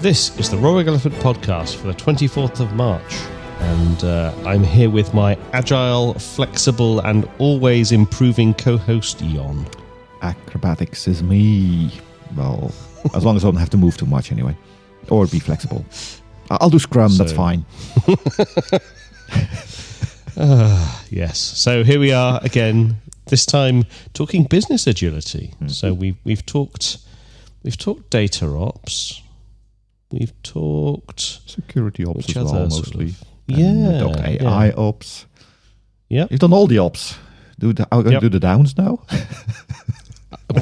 This is the Roaring Elephant podcast for the 24th of March, and uh, I'm here with my agile, flexible, and always improving co host, Jon. Acrobatics is me. Well, as long as I don't have to move too much anyway. Or be flexible. I'll do Scrum, that's So- fine. Yes, so here we are again, this time talking business agility. So we've, we've talked. We've talked data ops. We've talked Security ops as well, other sort mostly. of- Yeah, talked AI yeah. ops. Yeah, You've done all the ops. Do the, are we going Yep. to do the downs now?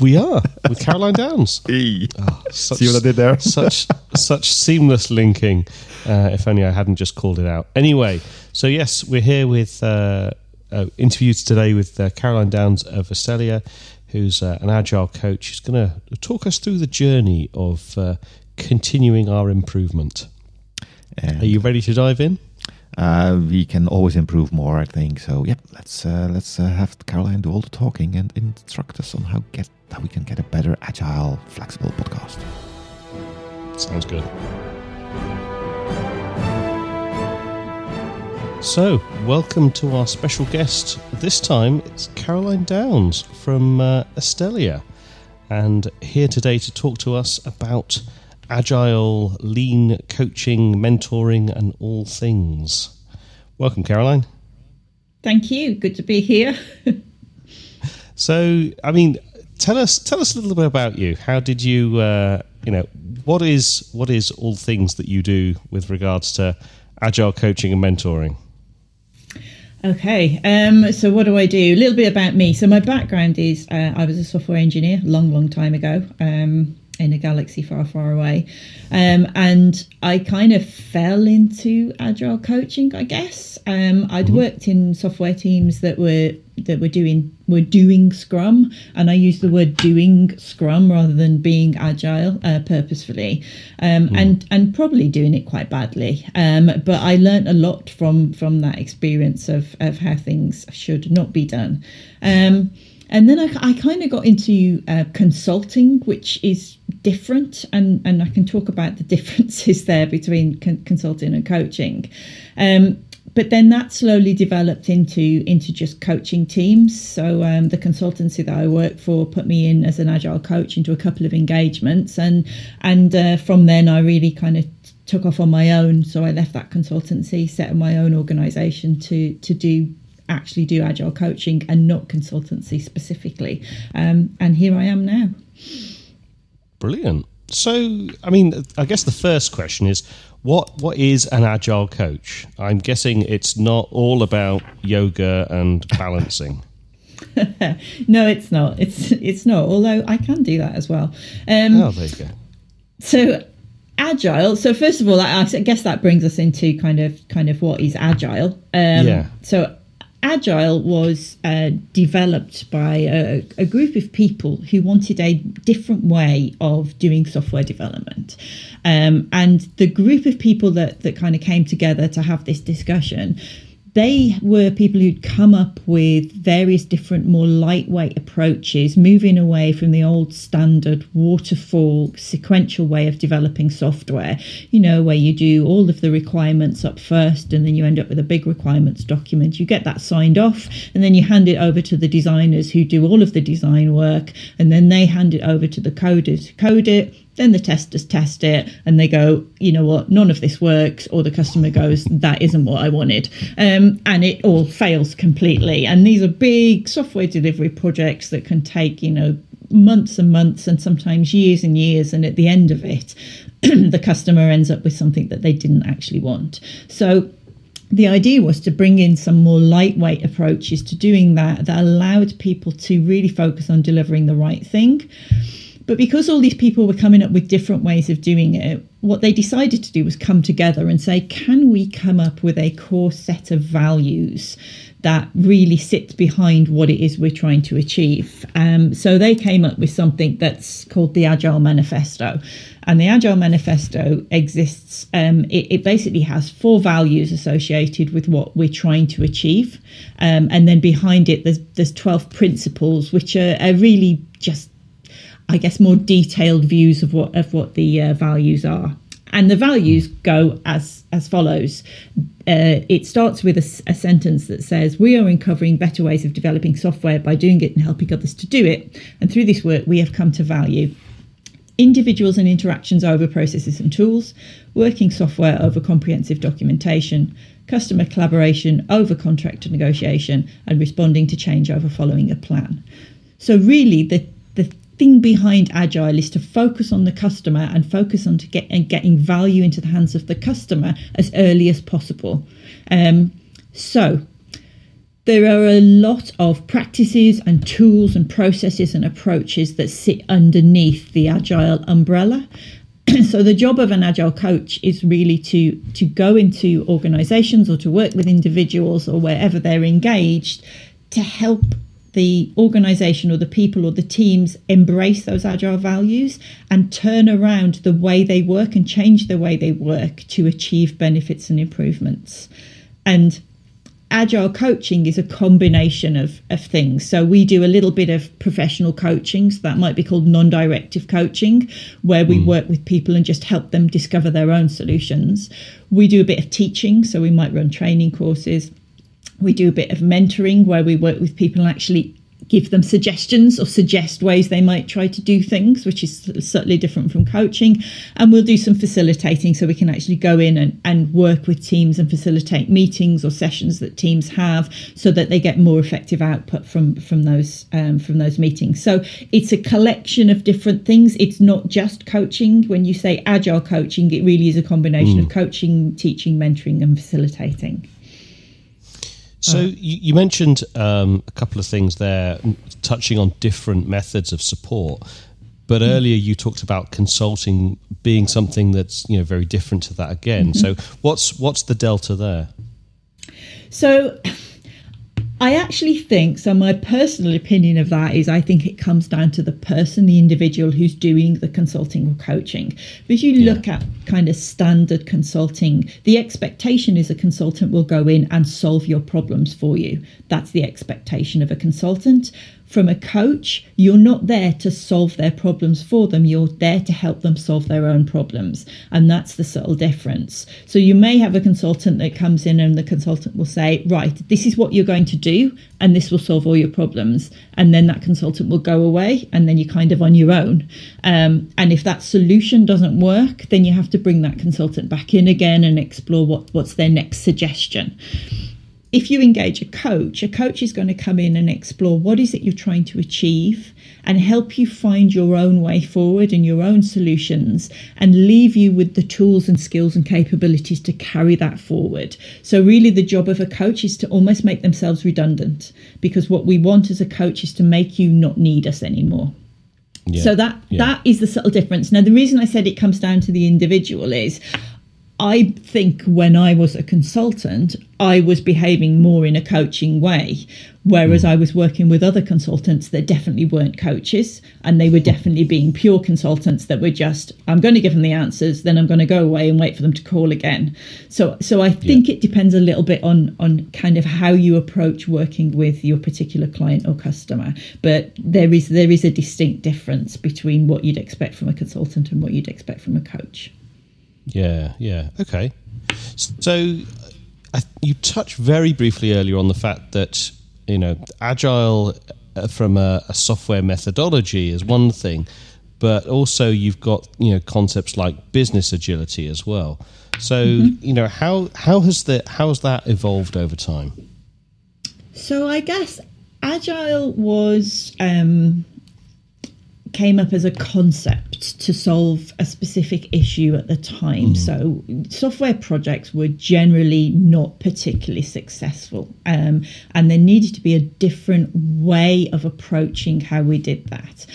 We are with Caroline Downs. Such, See what I did there? such such seamless linking. Uh, if only I hadn't just called it out. Anyway, so yes, we're here with uh, uh, interviews today with uh, Caroline Downs of Estelia, who's uh, an agile coach. She's going to talk us through the journey of uh, continuing our improvement. And, Are you ready to dive in? uh, we can always improve more, I think. So, yep, let's uh, let's uh, have Caroline do all the talking and instruct us on how get how we can get a better, agile, flexible podcast. Sounds good. So, welcome to our special guest. This time it's Caroline Downs from uh, Estelia, and here today to talk to us about agile, lean coaching, mentoring, and all things. Welcome, Caroline. Thank you. Good to be here. So, I mean, tell us tell us a little bit about you. How did you, uh, you know, what is what is all things that you do with regards to agile coaching and mentoring? Okay, um, so what do I do? A little bit about me. So my background is uh, I was a software engineer long, long time ago um, in a galaxy far, far away, um, and I kind of fell into agile coaching. I guess um, I'd worked in software teams that were that were doing were doing Scrum, and I use the word doing Scrum rather than being agile uh, purposefully, um, and and probably doing it quite badly. Um, but I learnt a lot from from that experience of of how things should not be done. And then I, I kind of got into uh, consulting, which is different, and, and I can talk about the differences there between con- consulting and coaching. Um, but then that slowly developed into into just coaching teams. So um, the consultancy that I work for put me in as an agile coach into a couple of engagements, and and uh, from then I really kind of took off on my own. So I left that consultancy, set up my own organisation to to do actually do agile coaching and not consultancy specifically. Um, and here I am now. Brilliant. So, I mean, I guess the first question is what what is an agile coach? I'm guessing it's not all about yoga and balancing. No, it's not. It's it's not. Although I can do that as well. Um, oh, there you go. so agile so first of all I, I guess that brings us into kind of kind of what is agile um, Yeah. so agile was uh, developed by a, a group of people who wanted a different way of doing software development. Um, and the group of people that that kind of came together to have this discussion they were people who'd come up with various different, more lightweight approaches, moving away from the old standard waterfall sequential way of developing software, you know, where you do all of the requirements up first and then you end up with a big requirements document. You get that signed off and then you hand it over to the designers who do all of the design work and then they hand it over to the coders to code it then the testers test it and they go, you know what, none of this works, or the customer goes, that isn't what I wanted. Um, and it all fails completely. And these are big software delivery projects that can take, you know, months and months and sometimes years and years. And at the end of it, the customer ends up with something that they didn't actually want. So the idea was to bring in some more lightweight approaches to doing that that allowed people to really focus on delivering the right thing. But because all these people were coming up with different ways of doing it, what they decided to do was come together and say, can we come up with a core set of values that really sits behind what it is we're trying to achieve? Um, so they came up with something that's called the Agile Manifesto. And the Agile Manifesto exists, um, it, it, basically has four values associated with what we're trying to achieve. Um, and then behind it, there's, there's 12 principles, which are, are really just I guess more detailed views of what of what the uh, values are. and the values go as as follows. Uh, it starts with a, a, sentence that says, "We are uncovering better ways of developing software by doing it and helping others to do it. And through this work, we have come to value." Individuals and interactions over processes and tools, working software over comprehensive documentation, customer collaboration over contract negotiation, and responding to change over following a plan. So, really, the, the thing behind Agile is to focus on the customer and focus on to get and getting value into the hands of the customer as early as possible. Um, so, there are a lot of practices and tools and processes and approaches that sit underneath the agile umbrella so the job of an agile coach is really to to go into organizations or to work with individuals or wherever they're engaged to help the organization or the people or the teams embrace those agile values and turn around the way they work and change the way they work to achieve benefits and improvements and agile coaching is a combination of, of things. So we do a little bit of professional coaching, so that might be called non-directive coaching, where we mm. work with people and just help them discover their own solutions. We do a bit of teaching, so we might run training courses. We do a bit of mentoring where we work with people and actually give them suggestions or suggest ways they might try to do things, which is certainly different from coaching. And we'll do some facilitating so we can actually go in and, and work with teams and facilitate meetings or sessions that teams have so that they get more effective output from, from those um, from those meetings. So it's a collection of different things. It's not just coaching. When you say agile coaching, it really is a combination mm. of coaching, teaching, mentoring, and facilitating. So you, you, mentioned um, a couple of things there, touching on different methods of support. But mm earlier you talked about consulting being something that's you know very different to that again. Mm-hmm. So what's what's the delta there? So I actually think so. My personal opinion of that is I think it comes down to the person, the individual who's doing the consulting or coaching. But if you yeah. look at kind of standard consulting, the expectation is a consultant will go in and solve your problems for you. That's the expectation of a consultant from a coach, you're not there to solve their problems for them. You're there to help them solve their own problems. And that's the subtle difference. So you may have a consultant that comes in and the consultant will say, right, this is what you're going to do, and this will solve all your problems. And then that consultant will go away, and then you're kind of on your own. Um, and if that solution doesn't work, then you have to bring that consultant back in again and explore what, what's their next suggestion if you engage a coach, a coach is going to come in and explore what is it you're trying to achieve and help you find your own way forward and your own solutions and leave you with the tools and skills and capabilities to carry that forward. So, really, the job of a coach is to almost make themselves redundant because what we want as a coach is to make you not need us anymore. Yeah, so that yeah. that is the subtle difference. Now, the reason I said it comes down to the individual is I think when I was a consultant, I was behaving more in a coaching way, whereas mm. I was working with other consultants that definitely weren't coaches and they were definitely being pure consultants that were just, I'm going to give them the answers, then I'm going to go away and wait for them to call again. So, so I think yeah. it depends a little bit on on kind of how you approach working with your particular client or customer. But there is there is a distinct difference between what you'd expect from a consultant and what you'd expect from a coach. Yeah, yeah. Okay. So I, you touched very briefly earlier on the fact that, you know, agile uh, from a, a software methodology is one thing, but also you've got, you know, concepts like business agility as well. So, mm-hmm. you know, how, how has the, how has that evolved over time? So I guess agile was um, came up as a concept to solve a specific issue at the time. Mm. So, software projects were generally not particularly successful, um, and there needed to be a different way of approaching how we did that.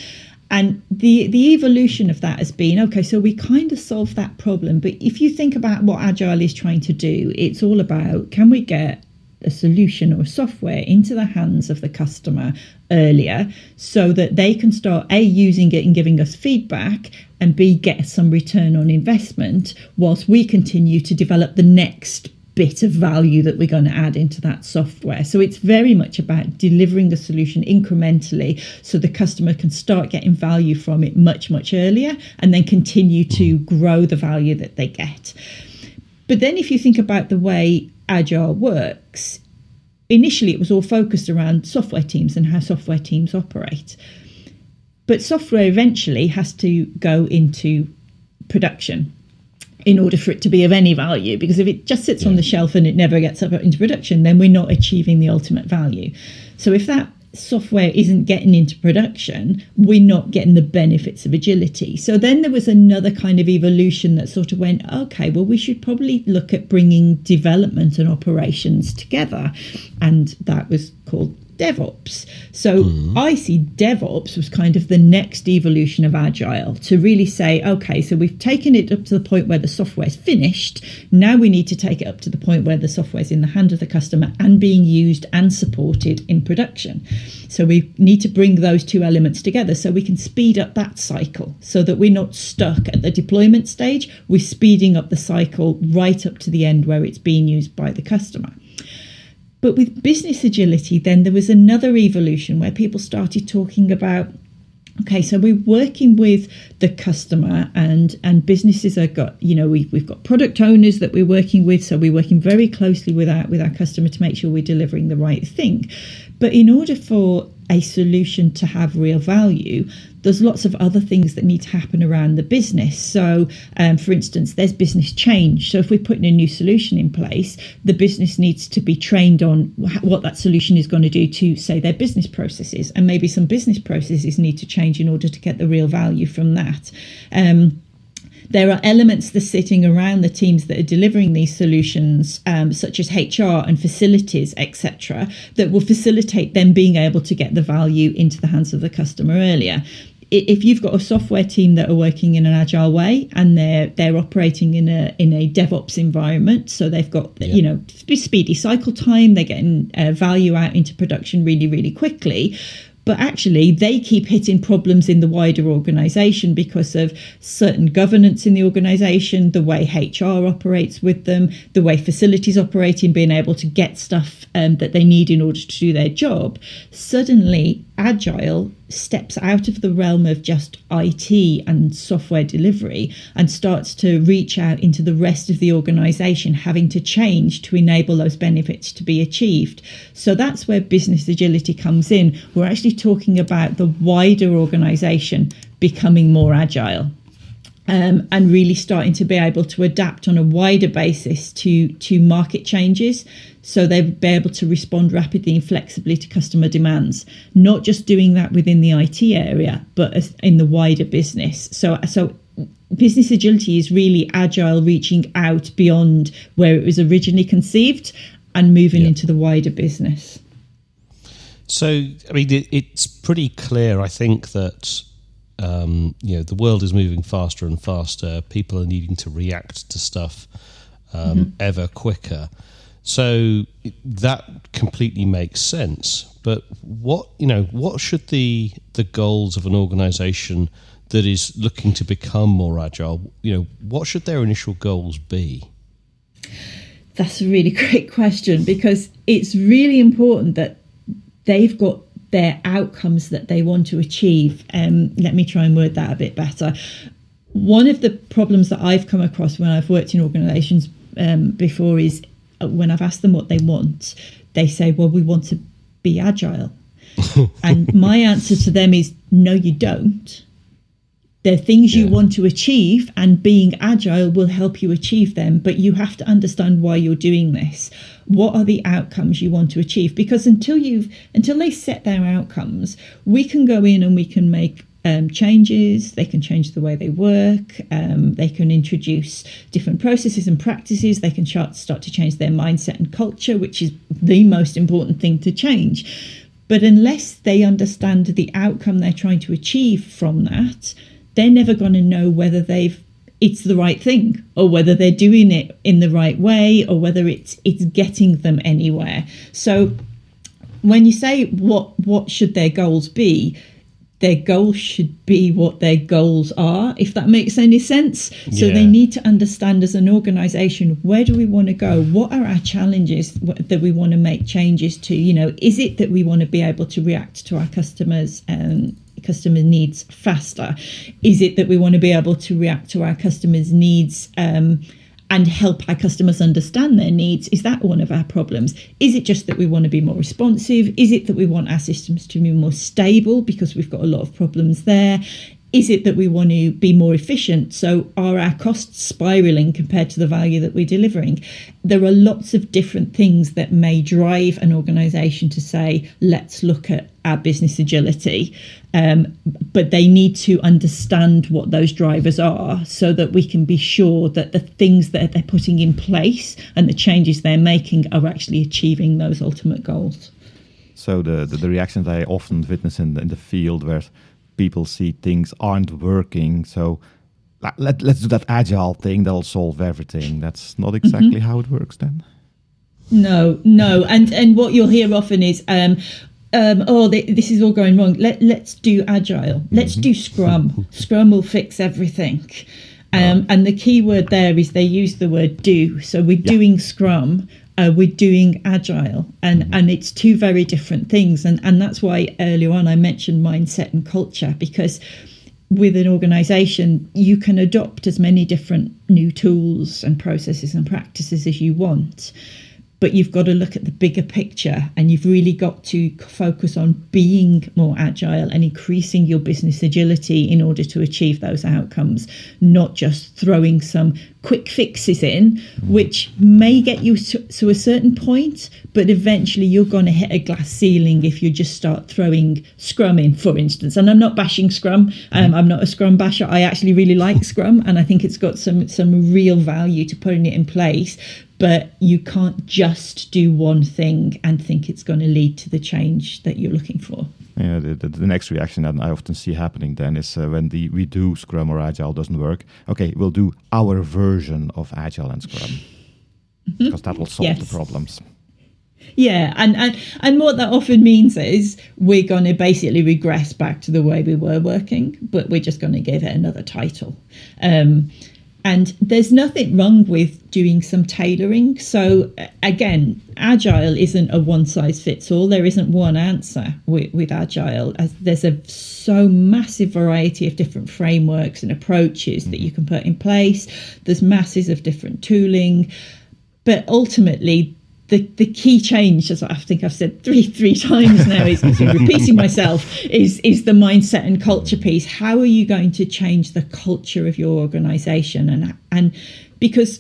And the the evolution of that has been okay. So we kind of solved that problem, but if you think about what Agile is trying to do, it's all about can we get a solution or software into the hands of the customer earlier so that they can start a using it and giving us feedback and b get some return on investment whilst we continue to develop the next bit of value that we're going to add into that software. So it's very much about delivering the solution incrementally so the customer can start getting value from it much, much earlier and then continue to grow the value that they get. But then if you think about the way Agile works, initially it was all focused around software teams and how software teams operate. But software eventually has to go into production in order for it to be of any value. Because if it just sits yeah. on the shelf and it never gets up into production, then we're not achieving the ultimate value. So if that software isn't getting into production, we're not getting the benefits of agility. So then there was another kind of evolution that sort of went, okay, well, we should probably look at bringing development and operations together. And that was called DevOps. So mm. I see DevOps was kind of the next evolution of Agile to really say, okay, so we've taken it up to the point where the software is finished. Now we need to take it up to the point where the software is in the hand of the customer and being used and supported in production. So we need to bring those two elements together so we can speed up that cycle so that we're not stuck at the deployment stage. We're speeding up the cycle right up to the end where it's being used by the customer. But with business agility, then there was another evolution where people started talking about okay so we're working with the customer and and businesses are got you know we've, we've got product owners that we're working with so we're working very closely with our with our customer to make sure we're delivering the right thing. But in order for a solution to have real value, there's lots of other things that need to happen around the business. So, um, for instance, there's business change. So, if we're putting a new solution in place, the business needs to be trained on what that solution is going to do to, say, their business processes. And maybe some business processes need to change in order to get the real value from that. Um, there are elements that are sitting around the teams that are delivering these solutions, um, such as HR and facilities, etc., that will facilitate them being able to get the value into the hands of the customer earlier if you've got a software team that are working in an agile way and they're they're operating in a in a DevOps environment, so they've got yeah. you know speedy cycle time, they're getting uh, value out into production really really quickly but actually they keep hitting problems in the wider organization because of certain governance in the organization the way hr operates with them the way facilities operate in being able to get stuff um, that they need in order to do their job suddenly agile steps out of the realm of just IT and software delivery and starts to reach out into the rest of the organization, having to change to enable those benefits to be achieved. So that's where business agility comes in. We're actually talking about the wider organization becoming more agile um, and really starting to be able to adapt on a wider basis to to market changes so they'll be able to respond rapidly and flexibly to customer demands not just doing that within the IT area but in the wider business so so business agility is really agile reaching out beyond where it was originally conceived and moving yeah. into the wider business so i mean it, it's pretty clear i think that um, you know the world is moving faster and faster. People are needing to react to stuff um, mm-hmm. ever quicker. So that completely makes sense. But what you know, what should the the goals of an organisation that is looking to become more agile? You know, what should their initial goals be? That's a really great question because it's really important that they've got their outcomes that they want to achieve. Um, let me try and word that a bit better. One of the problems that I've come across when I've worked in organisations um, before is when I've asked them what they want, they say, "Well, we want to be agile," and my answer to them is, "No, you don't." There are things yeah. you want to achieve, and being agile will help you achieve them, but you have to understand why you're doing this. What are the outcomes you want to achieve? Because until you've until they set their outcomes, we can go in and we can make um, changes. They can change the way they work. Um, they can introduce different processes and practices. They can start, start to change their mindset and culture, which is the most important thing to change. But unless they understand the outcome they're trying to achieve from that, they're never going to know whether they've it's the right thing or whether they're doing it in the right way or whether it's it's getting them anywhere so when you say what what should their goals be their goals should be what their goals are, if that makes any sense. So Yeah. they need to understand as an organization where do we want to go? What are our challenges that we want to make changes to? You know, is it that we want to be able to react to our customers um, customer needs faster? Is it that we want to be able to react to our customers' needs? Um, and help our customers understand their needs is that one of our problems? Is it just that we want to be more responsive? Is it that we want our systems to be more stable because we've got a lot of problems there is it that we want to be more efficient? So are our costs spiraling compared to the value that we're delivering? There are lots of different things that may drive an organization to say let's look at our business agility. Um, but they need to understand what those drivers are so that we can be sure that the things that they're putting in place and the changes they're making are actually achieving those ultimate goals. So the, the, the reactions I often witness in, in the field where people see things aren't working. So let, let, let's do that agile thing that'll solve everything. That's not exactly how it works then. No, no, and and what you'll hear often is, um, um, oh, th- this is all going wrong. Let let's do agile. Let's do Scrum. Scrum will fix everything. Um, and the key word there is they use the word do. So we're doing Scrum, uh, we're doing Agile, and and it's two very different things. And and that's why earlier on I mentioned mindset and culture because with an organization, you can adopt as many different new tools and processes and practices as you want. But you've got to look at the bigger picture and you've really got to focus on being more agile and increasing your business agility in order to achieve those outcomes, not just throwing some quick fixes in, which may get you to, to a certain point, but eventually you're going to hit a glass ceiling if you just start throwing Scrum in, for instance. And I'm not bashing Scrum. Um, I'm not a Scrum basher. I actually really like Scrum, and I think it's got some some real value to putting it in place. But you can't just do one thing and think it's going to lead to the change that you're looking for. Yeah, the, the, the next reaction that I often see happening then is uh, when the we do Scrum or Agile doesn't work. Okay, we'll do our version of Agile and Scrum because that will solve Yes. the problems. Yeah, and, and and what that often means is we're going to basically regress back to the way we were working, but we're just going to give it another title. Um, and there's nothing wrong with doing some tailoring. So again, agile isn't a one size fits all. There isn't one answer with, with agile. As there's a so massive variety of different frameworks and approaches that you can put in place. There's masses of different tooling, but ultimately the, the key change, as I think I've said three three times now, is repeating myself, is is the mindset and culture piece. How are you going to change the culture of your organisation? And and because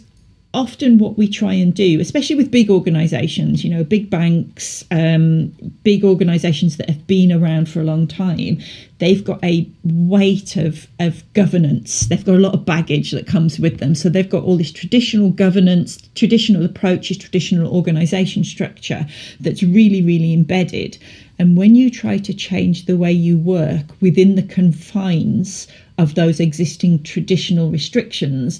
often what we try and do, especially with big organisations, you know, big banks, um, big organisations that have been around for a long time, they've got a weight of of governance. They've got a lot of baggage that comes with them. So they've got all this traditional governance, traditional approaches, traditional organisation structure that's really, really embedded. And when you try to change the way you work within the confines of those existing traditional restrictions,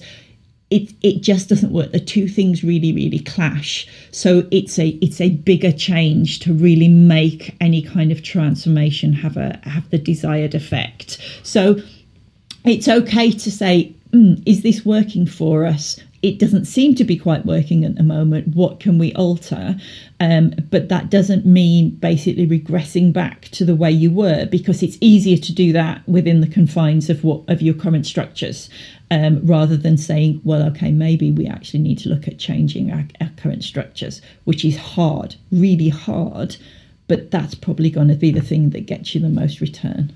it it just doesn't work. The two things really really clash. So it's a it's a bigger change to really make any kind of transformation have a have the desired effect. So it's okay to say, mm, is this working for us? It doesn't seem to be quite working at the moment. What can we alter? Um, but that doesn't mean basically regressing back to the way you were, because it's easier to do that within the confines of what of your current structures, um, rather than saying, well, okay, maybe we actually need to look at changing our, our current structures, which is hard, really hard. But that's probably going to be the thing that gets you the most return.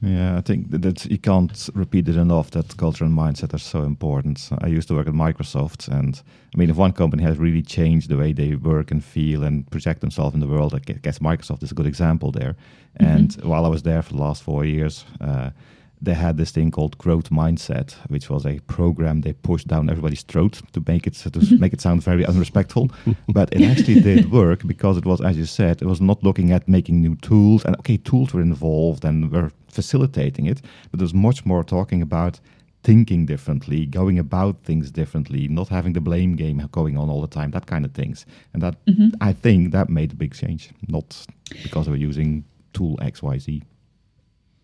Yeah, I think that, you can't repeat it enough that culture and mindset are so important. I used to work at Microsoft, and I mean, if one company has really changed the way they work and feel and project themselves in the world, I guess Microsoft is a good example there. And while I was there for the last four years, uh, they had this thing called growth mindset, which was a program they pushed down everybody's throat to make it to make it sound very unrespectful. but it actually did work because it was, as you said, it was not looking at making new tools. And okay, tools were involved and were facilitating it, but it was much more talking about thinking differently, going about things differently, not having the blame game going on all the time, that kind of things. And that mm-hmm. I think that made a big change, not because they were using tool X, Y, Z.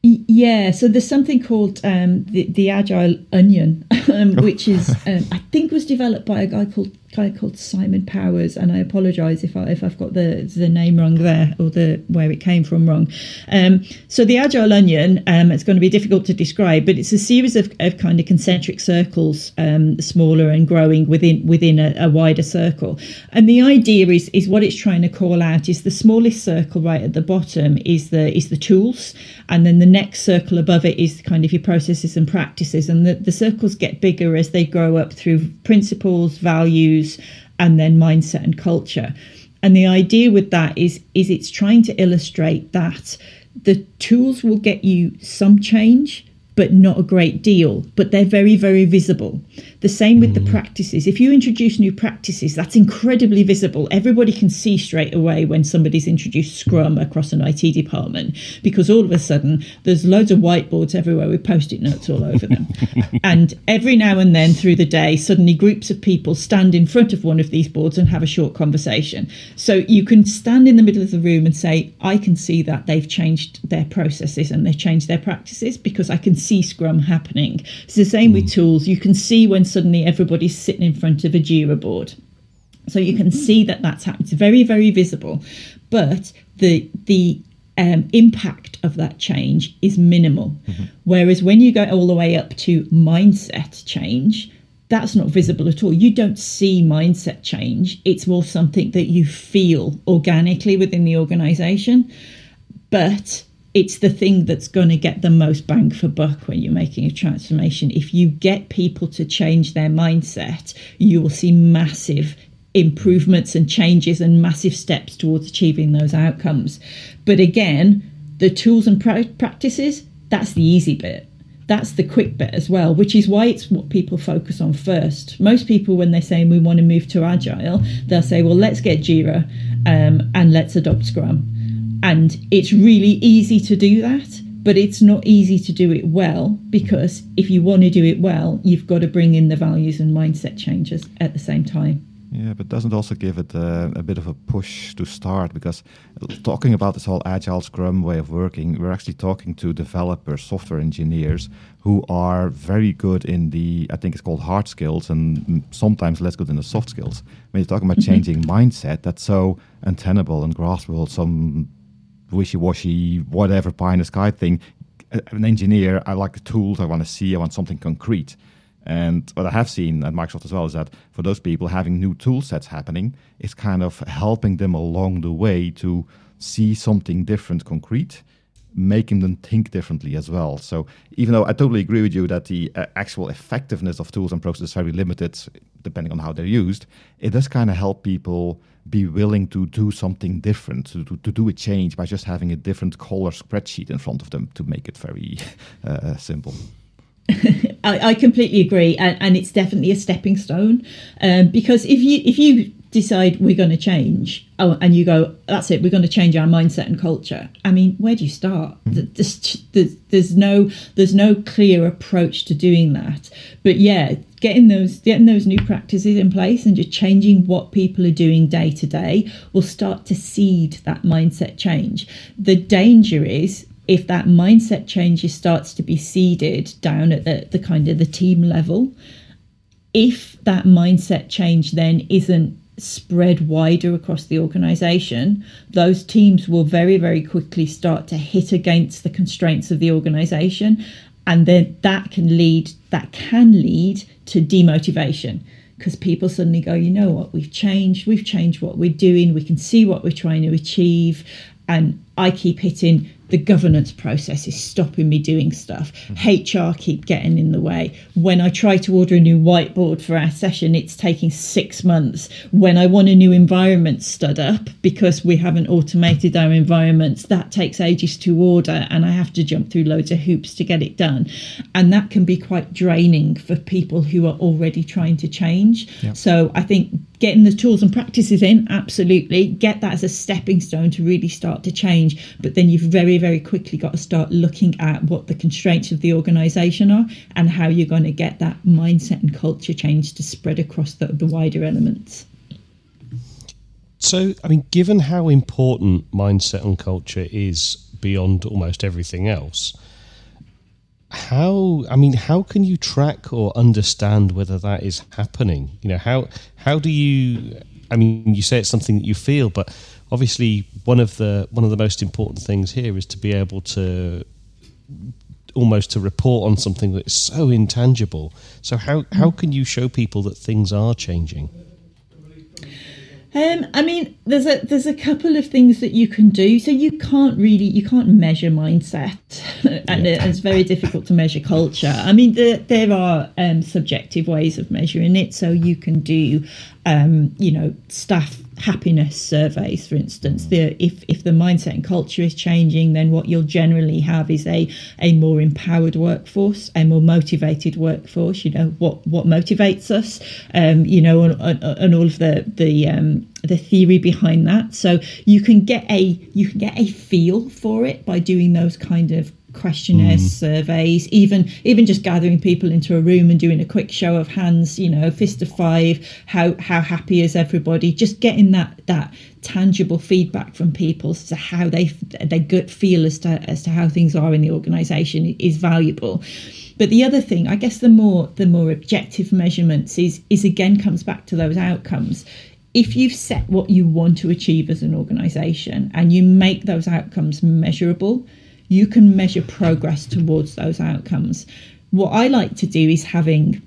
Yeah, so there's something called um, the the Agile Onion, um, which is um, I think was developed by a guy called guy called Simon Powers, and I apologise if I if I've got the the name wrong there or the where it came from wrong. Um, so the Agile Onion, um, it's going to be difficult to describe, but it's a series of, of kind of concentric circles, um, smaller and growing within within a, a, wider circle. And the idea is is what it's trying to call out is the smallest circle right at the bottom is the is the tools, and then the next circle above it is kind of your processes and practices, and the, the circles get bigger as they grow up through principles, values values and then mindset and culture. And the idea with that is is it's trying to illustrate that the tools will get you some change, but not a great deal. But they're very, very visible. The same with mm. the practices. If you introduce new practices, that's incredibly visible. Everybody can see straight away when somebody's introduced Scrum across an IT department because all of a sudden there's loads of whiteboards everywhere with post it notes all over them. and every now and then through the day, suddenly groups of people stand in front of one of these boards and have a short conversation. So you can stand in the middle of the room and say, I can see that they've changed their processes and they've changed their practices because I can see Scrum happening. It's the same mm. with tools. You can see when suddenly everybody's sitting in front of a Jira board. So you can see that that's happening. It's very, very visible. But the the um, impact of that change is minimal. Mm-hmm. Whereas when you go all the way up to mindset change, that's not visible at all. You don't see mindset change. It's more something that you feel organically within the organization. But it's the thing that's going to get the most bang for buck when you're making a transformation. If you get people to change their mindset, you will see massive improvements and changes and massive steps towards achieving those outcomes. But again, the tools and practices, that's the easy bit. That's the quick bit as well, which is why it's what people focus on first. Most people, when they're saying we want to move to agile, they'll say, well, let's get Jira um, and let's adopt Scrum and it's really easy to do that, but it's not easy to do it well because if you want to do it well, you've got to bring in the values and mindset changes at the same time. Yeah, but doesn't also give it a, a, bit of a push to start because talking about this whole agile scrum way of working, we're actually talking to developers, software engineers who are very good in the, I think it's called hard skills and sometimes less good in the soft skills. When you're talking about mm-hmm. changing mindset, that's so untenable and graspable. Some wishy-washy, whatever pie in the sky thing. An engineer, I like the tools. I want to see. I want something concrete. And what I have seen at Microsoft as well is that for those people, having new tool sets happening is kind of helping them along the way to see something different, concrete, making them think differently as well. So even though I totally agree with you that the uh, actual effectiveness of tools and processes is very limited, depending on how they're used, it does kind of help people be willing to do something different, to, to, do a change by just having a different color spreadsheet in front of them to make it very uh, simple. I, I, completely agree, and, and, it's definitely a stepping stone. Um, because if you if you decide we're going to change oh and you go that's it we're going to change our mindset and culture. I mean where do you start? Hmm. There's, there's, there's no there's no clear approach to doing that. But yeah getting those getting those new practices in place and just changing what people are doing day to day will start to seed that mindset change. The danger is if that mindset change starts to be seeded down at the, the kind of the team level if that mindset change then isn't spread wider across the organization, those teams will very, very quickly start to hit against the constraints of the organization. And then that can lead that can lead to demotivation because people suddenly go, you know what, we've changed, we've changed what we're doing, we can see what we're trying to achieve. And I keep hitting the governance process is stopping me doing stuff. Mm-hmm. HR keep getting in the way. When I try to order a new whiteboard for our session, it's taking six months. When I want a new environment stood up because we haven't automated our environments, that takes ages to order and I have to jump through loads of hoops to get it done. And that can be quite draining for people who are already trying to change. Yep. So I think getting the tools and practices in, absolutely. Get that as a stepping stone to really start to change. But then you've very, very quickly got to start looking at what the constraints of the organisation are and how you're going to get that mindset and culture change to spread across the, the wider elements. So, I mean, given how important mindset and culture is beyond almost everything else, how I mean, how can you track or understand whether that is happening? You know, how how do you? I mean, you say it's something that you feel, but obviously, one of the one of the most important things here is to be able to almost to report on something that is so intangible. So how how can you show people that things are changing? Um, I mean, there's a there's a couple of things that you can do. So you can't really you can't measure mindset, and yeah. it's very difficult to measure culture. I mean, there there are um, subjective ways of measuring it. So you can do, um, you know, staff happiness surveys, for instance. The, if, if the mindset and culture is changing, then what you'll generally have is a, a more empowered workforce, a more motivated workforce. You know, what, what motivates us, um, you know, and, and, all of the, the, um, the theory behind that. So you can get a you can get a feel for it by doing those kind of questionnaires, mm. surveys, even even just gathering people into a room and doing a quick show of hands, you know, fist of five, how how happy is everybody? Just getting that that tangible feedback from people as to how they their gut feel as to as to how things are in the organisation is valuable. But the other thing, I guess, the more the more objective measurements is is again comes back to those outcomes if you've set what you want to achieve as an organization and you make those outcomes measurable, you can measure progress towards those outcomes. What I like to do is having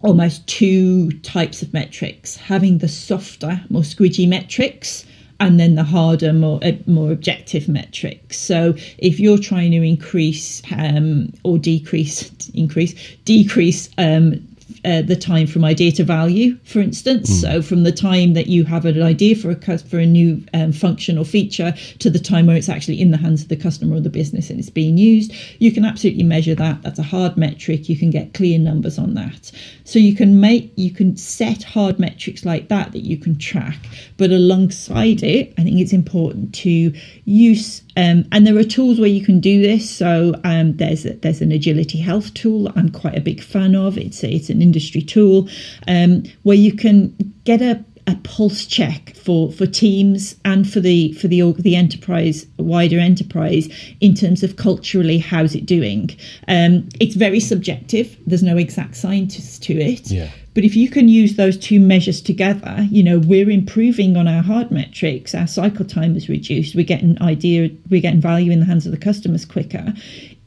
almost two types of metrics having the softer, more squidgy metrics. And then the harder, more uh, more objective metrics. So, if you're trying to increase um, or decrease, increase, decrease um, uh, the time from idea to value, for instance. Mm. So from the time that you have an idea for a for a new um, function or feature to the time where it's actually in the hands of the customer or the business and it's being used, you can absolutely measure that. That's a hard metric. You can get clear numbers on that. So you can make you can set hard metrics like that that you can track. But alongside it, I think it's important to use um, and there are tools where you can do this. So um, there's a, there's an agility health tool I'm quite a big fan of. It's a, it's an industry tool um, where you can get a a pulse check for for teams and for the for the the enterprise wider enterprise in terms of culturally how's it doing um, it's very subjective there's no exact science to it yeah. But if you can use those two measures together you know we're improving on our hard metrics our cycle time is reduced we're getting idea we're getting value in the hands of the customers quicker.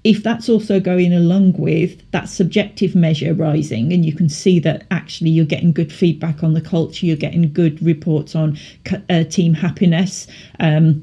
If that's also going along with that subjective measure rising and you can see that actually you're getting good feedback on the culture you're getting good reports on uh, team happiness um,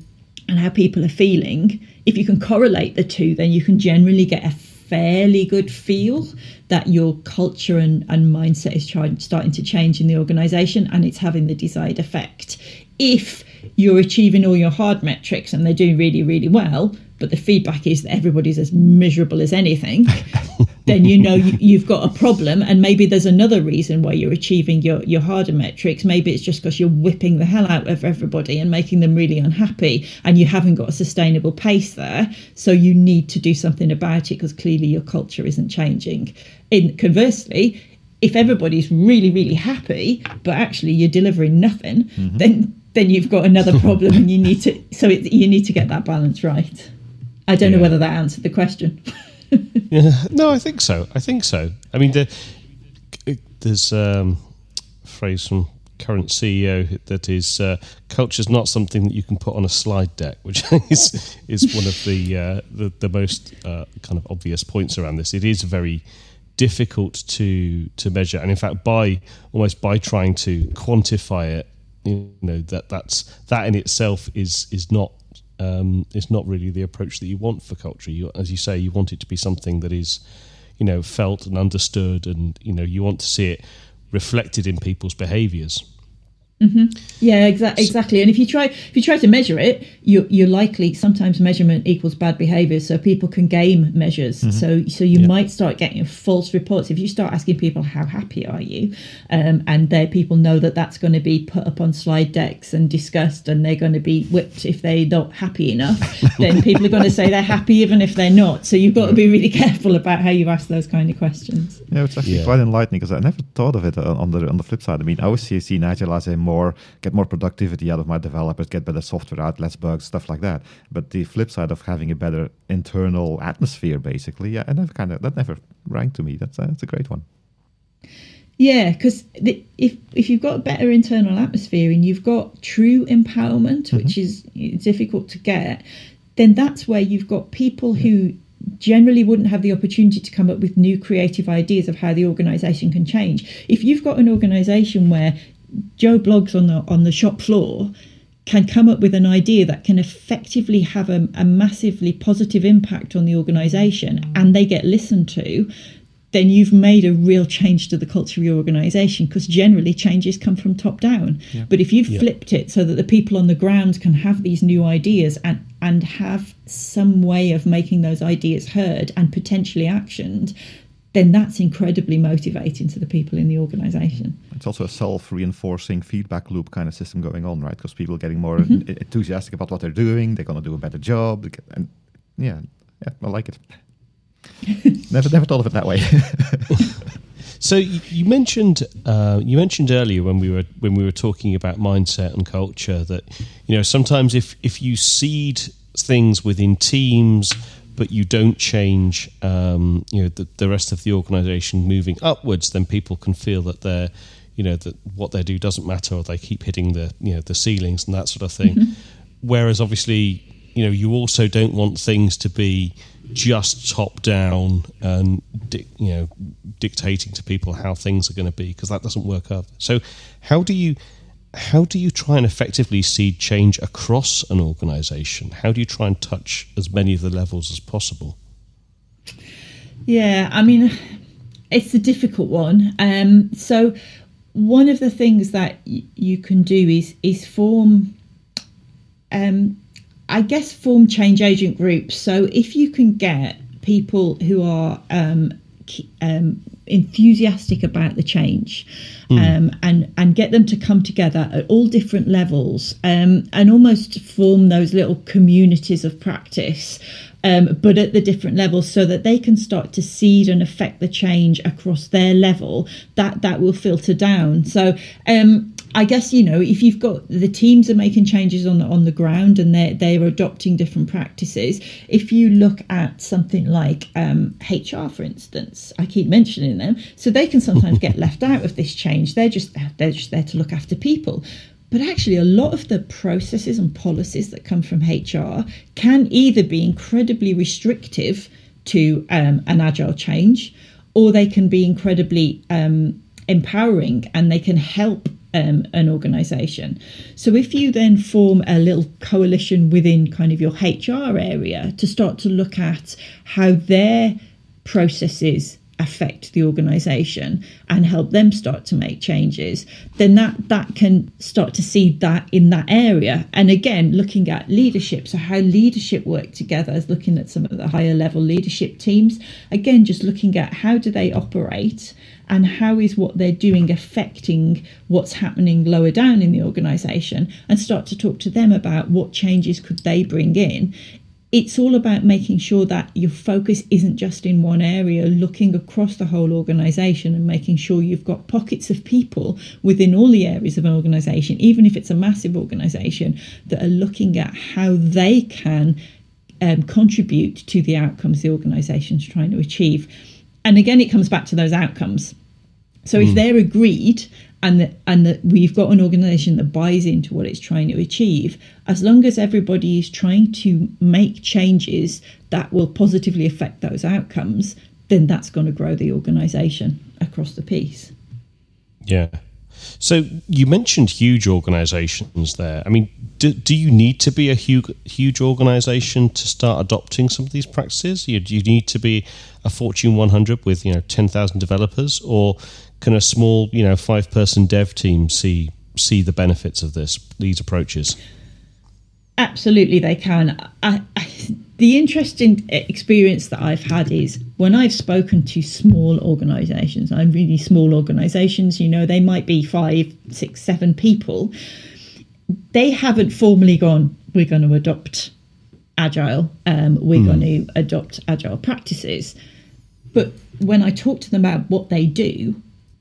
and how people are feeling if you can correlate the two then you can generally get a fairly good feel that your culture and, and mindset is trying, starting to change in the organization and it's having the desired effect. If you're achieving all your hard metrics and they're doing really really well but the feedback is that everybody's as miserable as anything, then you know you, have got a problem. And maybe there's another reason why you're achieving your, your harder metrics. Maybe it's just because you're whipping the hell out of everybody and making them really unhappy, and you haven't got a sustainable pace there. So you need to do something about it because clearly your culture isn't changing. In conversely, if everybody's really really happy but actually you're delivering nothing mm-hmm. then then you've got another problem and you need to so it, you need to get that balance right I don't yeah. know whether that answered the question. yeah, no, I think so. I think so. I mean, the, there's um, a phrase from current CEO that is uh, culture is not something that you can put on a slide deck, which is is one of the uh, the, the, most uh, kind of obvious points around this. It is very difficult to to measure, and in fact, by almost by trying to quantify it, you know that that's that in itself is is not um, not really the approach that you want for culture. You, as you say, you want it to be something that is, you know, felt and understood, and you know, you want to see it reflected in people's behaviours. Mm-hmm. Yeah, exa- exactly. And if you try if you try to measure it, you, you're likely sometimes measurement equals bad behaviour, so people can game measures. Mm-hmm. So so you yeah. might start getting false reports if you start asking people how happy are you, um, and there people know that that's going to be put up on slide decks and discussed, and they're going to be whipped if they're not happy enough. then people are going to say they're happy even if they're not. So you've got to be really careful about how you ask those kind of questions. Yeah, it's actually yeah. quite enlightening because I never thought of it on the on the flip side. I mean, I always see, see Agile as a more more, get more productivity out of my developers, get better software out, less bugs, stuff like that. But the flip side of having a better internal atmosphere, basically, yeah, and that kind of that never rang to me. That's a, that's a great one. Yeah, because if if you've got a better internal atmosphere and you've got true empowerment, mm-hmm. which is difficult to get, then that's where you've got people yeah. who generally wouldn't have the opportunity to come up with new creative ideas of how the organization can change. If you've got an organization where Joe Bloggs on the on the shop floor can come up with an idea that can effectively have a, a massively positive impact on the organization mm. and they get listened to, then you've made a real change to the culture of your organization because generally changes come from top down. Yeah. But if you've yeah. flipped it so that the people on the ground can have these new ideas and, and have some way of making those ideas heard and potentially actioned, then that's incredibly motivating to the people in the organization. It's also a self reinforcing feedback loop kind of system going on, right? Because people are getting more mm-hmm. enthusiastic about what they're doing, they're going to do a better job. And yeah, yeah, I like it. never, never thought of it that way. so you mentioned uh, you mentioned earlier when we were when we were talking about mindset and culture that you know sometimes if if you seed things within teams but you don't change um, you know the, the rest of the organization moving upwards then people can feel that they're you know that what they do doesn't matter or they keep hitting the you know the ceilings and that sort of thing mm-hmm. whereas obviously you know you also don't want things to be just top down and di- you know dictating to people how things are going to be because that doesn't work out. So how do you how do you try and effectively see change across an organization? How do you try and touch as many of the levels as possible? Yeah, I mean it's a difficult one. Um, so one of the things that y- you can do is is form um, I guess, form change agent groups. So if you can get people who are um, um, enthusiastic about the change mm. um, and and get them to come together at all different levels um, and almost form those little communities of practice um, but at the different levels so that they can start to seed and affect the change across their level that that will filter down so um, I guess you know if you've got the teams are making changes on the on the ground and they're they're adopting different practices. If you look at something like um, HR, for instance, I keep mentioning them, so they can sometimes get left out of this change. They're just they're just there to look after people. But actually, a lot of the processes and policies that come from HR can either be incredibly restrictive to um, an agile change, or they can be incredibly um, empowering and they can help um, an organization. So if you then form a little coalition within kind of your HR area to start to look at how their processes affect the organization and help them start to make changes then that that can start to see that in that area and again looking at leadership so how leadership work together is looking at some of the higher level leadership teams again just looking at how do they operate and how is what they're doing affecting what's happening lower down in the organization and start to talk to them about what changes could they bring in it's all about making sure that your focus isn't just in one area, looking across the whole organization and making sure you've got pockets of people within all the areas of an organization, even if it's a massive organization, that are looking at how they can um, contribute to the outcomes the organization's trying to achieve. And again, it comes back to those outcomes. So if hmm. they're agreed and that and that we've got an organization that buys into what it's trying to achieve, as long as everybody is trying to make changes that will positively affect those outcomes, then that's going to grow the organization across the piece. Yeah. So you mentioned huge organizations there. I mean, do, do you need to be a huge, huge organization to start adopting some of these practices? You, do you need to be a Fortune 100 with, you know, 10,000 developers or can a small, you know, five person dev team see see the benefits of this these approaches? Absolutely, they can. I, I, the interesting experience that I've had is when I've spoken to small organisations, I'm really small organisations, you know, they might be five, six, seven people. They haven't formally gone, we're going to adopt agile, um, we're mm. going to adopt agile practices. But when I talk to them about what they do,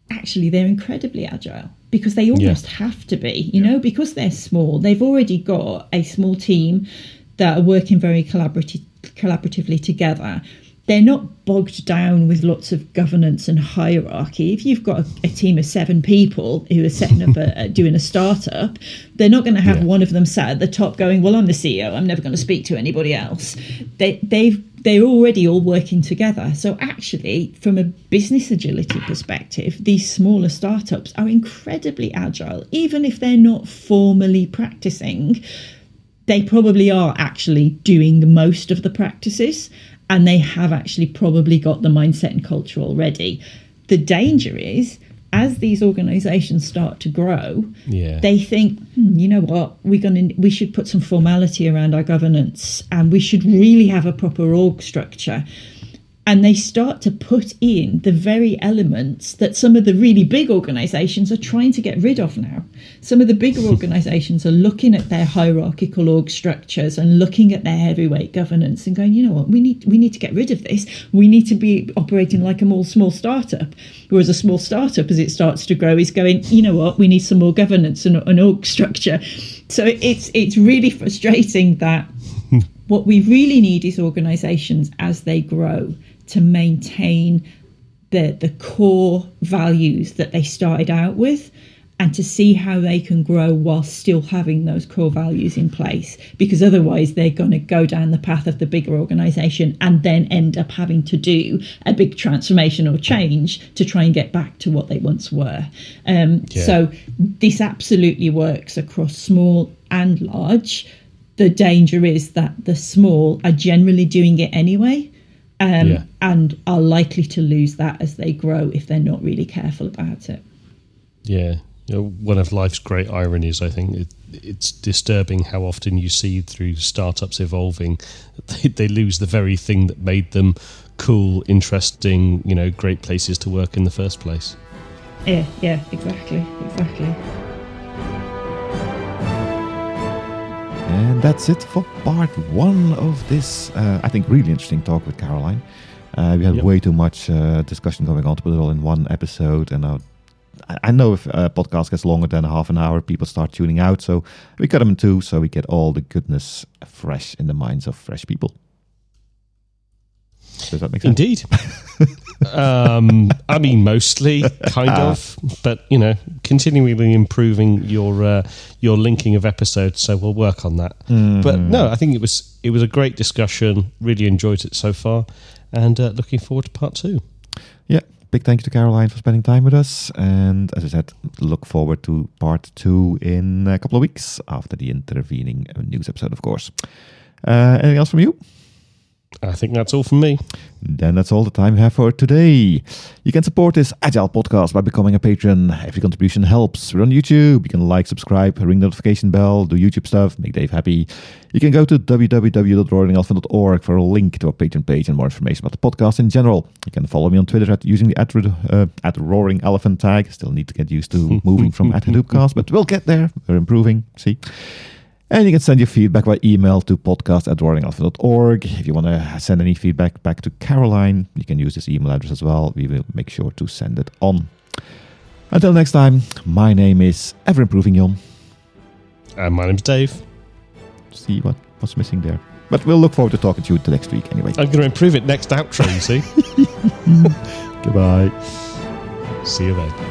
actually they're incredibly agile because they almost yeah. have to be, you yeah. know, because they're small. They've already got a small team that are working very collaborative, collaboratively together they're not bogged down with lots of governance and hierarchy. If you've got a, a team of seven people who are setting up a, doing a startup, they're not going to have yeah. one of them sat at the top going, "Well, I'm the CEO. I'm never going to speak to anybody else." They they've they're already all working together. So actually, from a business agility perspective, these smaller startups are incredibly agile, even if they're not formally practicing. They probably are actually doing most of the practices and they have actually probably got the mindset and culture already. The danger is as these organizations start to grow, yeah. they think, hmm, you know what, we're going to we should put some formality around our governance and we should really have a proper org structure and they start to put in the very elements that some of the really big organizations are trying to get rid of now. Some of the bigger organizations are looking at their hierarchical org structures and looking at their heavyweight governance and going, you know what, we need we need to get rid of this. We need to be operating like a more small startup. Whereas a small startup, as it starts to grow, is going, you know what, we need some more governance and an org structure. So it's it's really frustrating that hmm. what we really need is organizations as they grow to maintain the the core values that they started out with and to see how they can grow while still having those core values in place because otherwise they're going to go down the path of the bigger organization and then end up having to do a big transformation or change to try and get back to what they once were um, yeah. so this absolutely works across small and large the danger is that the small are generally doing it anyway um, yeah. and are likely to lose that as they grow if they're not really careful about it. Yeah, you know, one of life's great ironies, I think, it, it's disturbing how often you see through startups evolving, they, they lose the very thing that made them cool, interesting, you know, great places to work in the first place. Yeah, yeah, exactly, exactly. And that's it for part one of this, uh, I think, really interesting talk with Caroline. Uh, we had yep. way too much uh, discussion going on to put it all in one episode. And uh, I know if a podcast gets longer than half an hour, people start tuning out. So we cut them in two so we get all the goodness fresh in the minds of fresh people. Does that make sense? Indeed. um, I mean, mostly, kind of, but you know, continually improving your uh, your linking of episodes. So we'll work on that. Mm-hmm. But no, I think it was it was a great discussion. Really enjoyed it so far, and uh, looking forward to part two. Yeah, big thank you to Caroline for spending time with us. And as I said, look forward to part two in a couple of weeks after the intervening news episode, of course. Uh, anything else from you? I think that's all from me. Then that's all the time we have for today. You can support this Agile podcast by becoming a patron. Every contribution helps. We're on YouTube. You can like, subscribe, ring the notification bell, do YouTube stuff, make Dave happy. You can go to www.roaringelephant.org for a link to our Patreon page and more information about the podcast in general. You can follow me on Twitter at using the at, uh, at Roaring Elephant tag. Still need to get used to moving from at Hadoopcast, but we'll get there. We're improving. See. And you can send your feedback by email to podcast at roaringelephant.org. If you want to send any feedback back to Caroline, you can use this email address as well. We will make sure to send it on. Until next time, my name is Ever Improving Jon. And my name's Dave. See what what's missing there. But we'll look forward to talking to you the next week anyway. I'm going to improve it next outro, you see. Goodbye. See you then.